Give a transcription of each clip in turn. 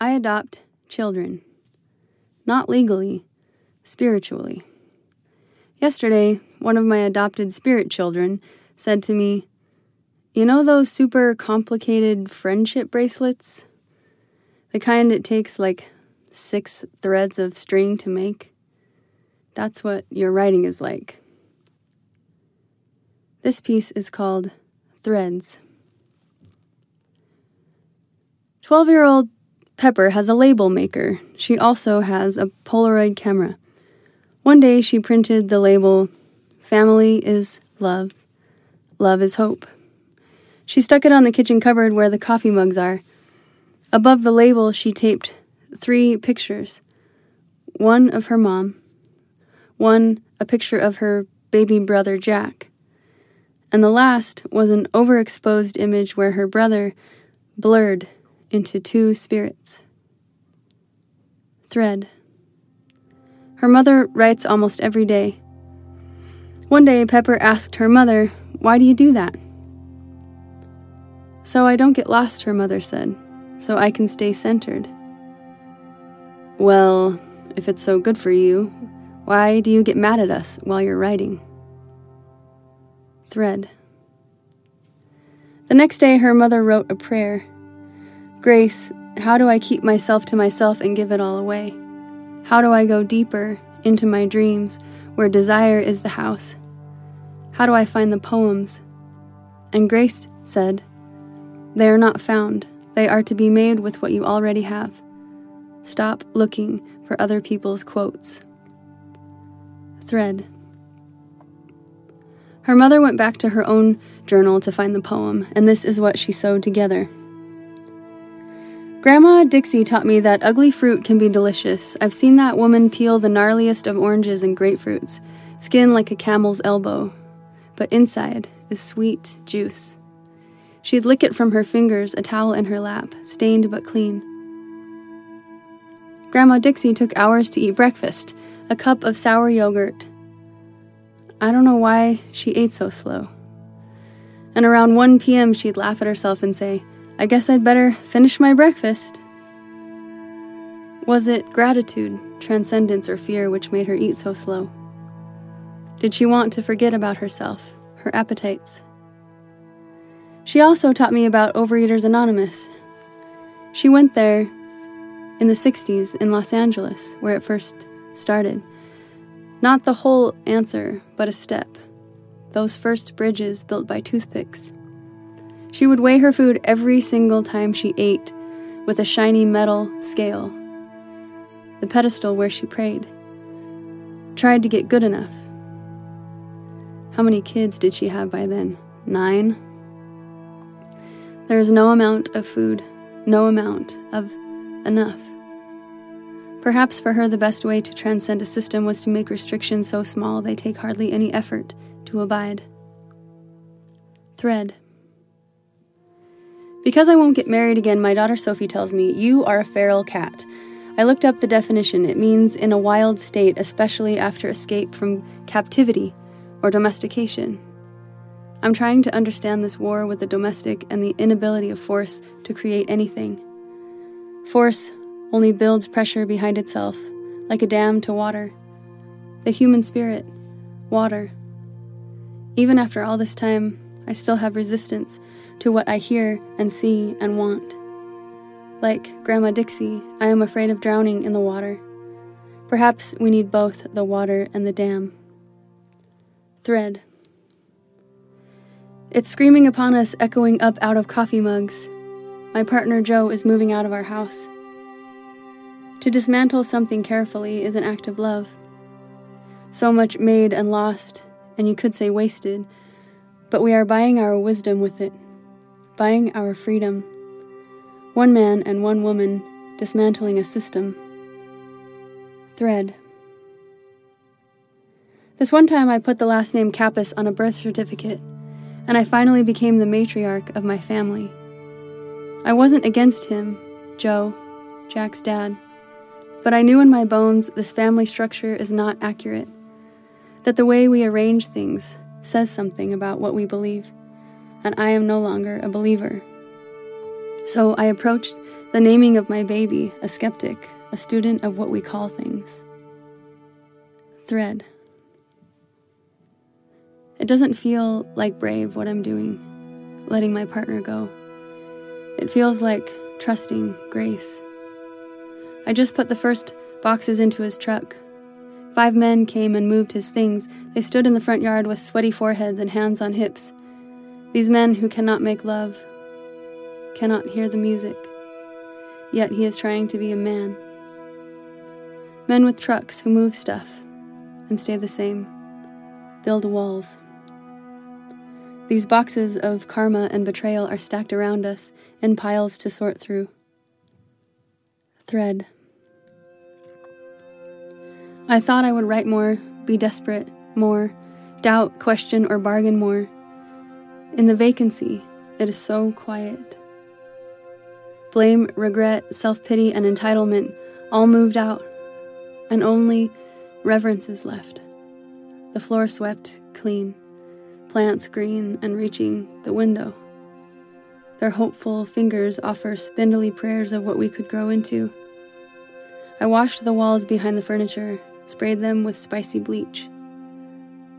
I adopt children. Not legally, spiritually. Yesterday, one of my adopted spirit children said to me, You know those super complicated friendship bracelets? The kind it takes like six threads of string to make? That's what your writing is like. This piece is called Threads. 12 year old Pepper has a label maker. She also has a Polaroid camera. One day she printed the label Family is Love, Love is Hope. She stuck it on the kitchen cupboard where the coffee mugs are. Above the label, she taped three pictures one of her mom, one a picture of her baby brother Jack, and the last was an overexposed image where her brother blurred into two spirits. Thread. Her mother writes almost every day. One day, Pepper asked her mother, Why do you do that? So I don't get lost, her mother said, so I can stay centered. Well, if it's so good for you, why do you get mad at us while you're writing? Thread. The next day, her mother wrote a prayer Grace, how do I keep myself to myself and give it all away? How do I go deeper into my dreams where desire is the house? How do I find the poems? And Grace said, They are not found. They are to be made with what you already have. Stop looking for other people's quotes. Thread. Her mother went back to her own journal to find the poem, and this is what she sewed together. Grandma Dixie taught me that ugly fruit can be delicious. I've seen that woman peel the gnarliest of oranges and grapefruits, skin like a camel's elbow, but inside is sweet juice. She'd lick it from her fingers, a towel in her lap, stained but clean. Grandma Dixie took hours to eat breakfast, a cup of sour yogurt. I don't know why she ate so slow. And around 1 p.m., she'd laugh at herself and say, I guess I'd better finish my breakfast. Was it gratitude, transcendence, or fear which made her eat so slow? Did she want to forget about herself, her appetites? She also taught me about Overeaters Anonymous. She went there in the 60s in Los Angeles, where it first started. Not the whole answer, but a step. Those first bridges built by toothpicks. She would weigh her food every single time she ate with a shiny metal scale, the pedestal where she prayed. Tried to get good enough. How many kids did she have by then? Nine? There is no amount of food, no amount of enough. Perhaps for her, the best way to transcend a system was to make restrictions so small they take hardly any effort to abide. Thread. Because I won't get married again, my daughter Sophie tells me, You are a feral cat. I looked up the definition. It means in a wild state, especially after escape from captivity or domestication. I'm trying to understand this war with the domestic and the inability of force to create anything. Force only builds pressure behind itself, like a dam to water. The human spirit, water. Even after all this time, I still have resistance to what I hear and see and want. Like Grandma Dixie, I am afraid of drowning in the water. Perhaps we need both the water and the dam. Thread. It's screaming upon us, echoing up out of coffee mugs. My partner Joe is moving out of our house. To dismantle something carefully is an act of love. So much made and lost, and you could say wasted, but we are buying our wisdom with it buying our freedom. One man and one woman dismantling a system. Thread. This one time I put the last name Kappas on a birth certificate, and I finally became the matriarch of my family. I wasn't against him, Joe, Jack's dad, but I knew in my bones this family structure is not accurate, that the way we arrange things says something about what we believe and I am no longer a believer. So I approached the naming of my baby, a skeptic, a student of what we call things. Thread. It doesn't feel like brave what I'm doing, letting my partner go. It feels like trusting grace. I just put the first boxes into his truck. Five men came and moved his things. They stood in the front yard with sweaty foreheads and hands on hips. These men who cannot make love, cannot hear the music, yet he is trying to be a man. Men with trucks who move stuff and stay the same, build walls. These boxes of karma and betrayal are stacked around us in piles to sort through. Thread. I thought I would write more, be desperate more, doubt, question, or bargain more. In the vacancy, it is so quiet. Blame, regret, self pity, and entitlement all moved out, and only reverence is left. The floor swept clean, plants green and reaching the window. Their hopeful fingers offer spindly prayers of what we could grow into. I washed the walls behind the furniture sprayed them with spicy bleach.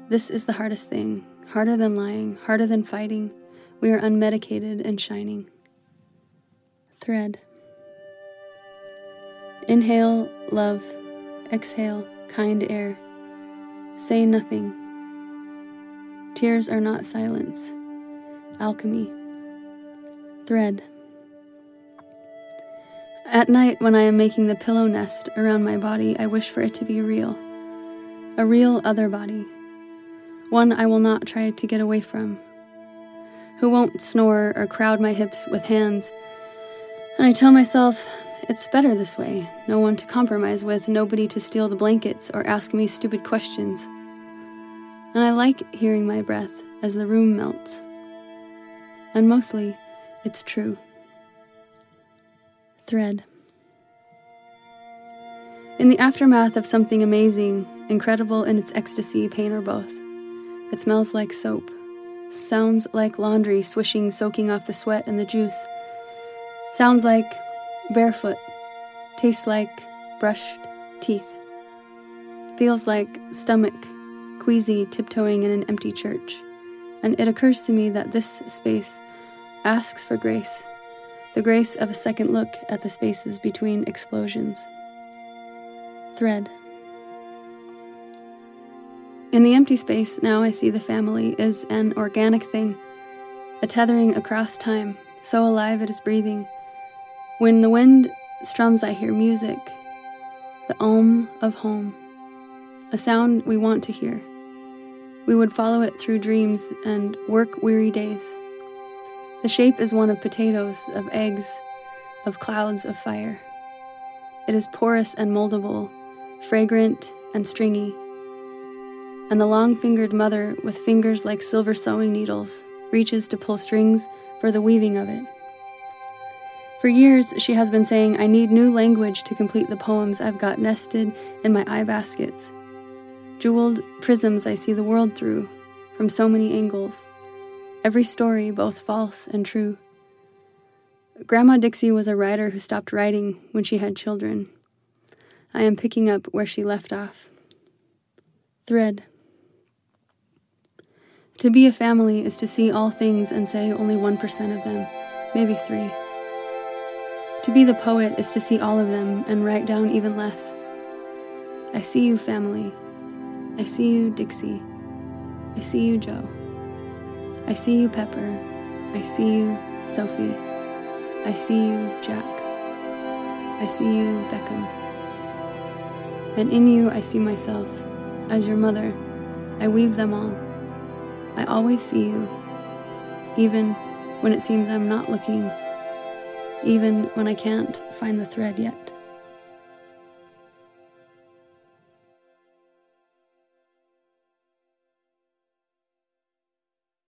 This is the hardest thing, harder than lying, harder than fighting. We are unmedicated and shining. Thread. Inhale, love. Exhale, kind air. Say nothing. Tears are not silence. Alchemy. Thread. At night, when I am making the pillow nest around my body, I wish for it to be real. A real other body. One I will not try to get away from. Who won't snore or crowd my hips with hands. And I tell myself, it's better this way. No one to compromise with, nobody to steal the blankets or ask me stupid questions. And I like hearing my breath as the room melts. And mostly, it's true thread. In the aftermath of something amazing, incredible in its ecstasy, pain, or both, it smells like soap, sounds like laundry swishing, soaking off the sweat and the juice, sounds like barefoot, tastes like brushed teeth, feels like stomach queasy tiptoeing in an empty church. And it occurs to me that this space asks for grace the grace of a second look at the spaces between explosions. Thread. In the empty space, now I see the family is an organic thing, a tethering across time, so alive it is breathing. When the wind strums, I hear music, the om of home, a sound we want to hear. We would follow it through dreams and work weary days. The shape is one of potatoes, of eggs, of clouds of fire. It is porous and moldable, fragrant and stringy. And the long fingered mother, with fingers like silver sewing needles, reaches to pull strings for the weaving of it. For years, she has been saying, I need new language to complete the poems I've got nested in my eye baskets. Jeweled prisms I see the world through, from so many angles every story both false and true. Grandma Dixie was a writer who stopped writing when she had children. I am picking up where she left off. Thread. To be a family is to see all things and say only 1% of them, maybe three. To be the poet is to see all of them and write down even less. I see you, family. I see you, Dixie. I see you, Joe. I see you, Pepper. I see you, Sophie. I see you, Jack. I see you, Beckham. And in you, I see myself. As your mother, I weave them all. I always see you, even when it seems I'm not looking, even when I can't find the thread yet.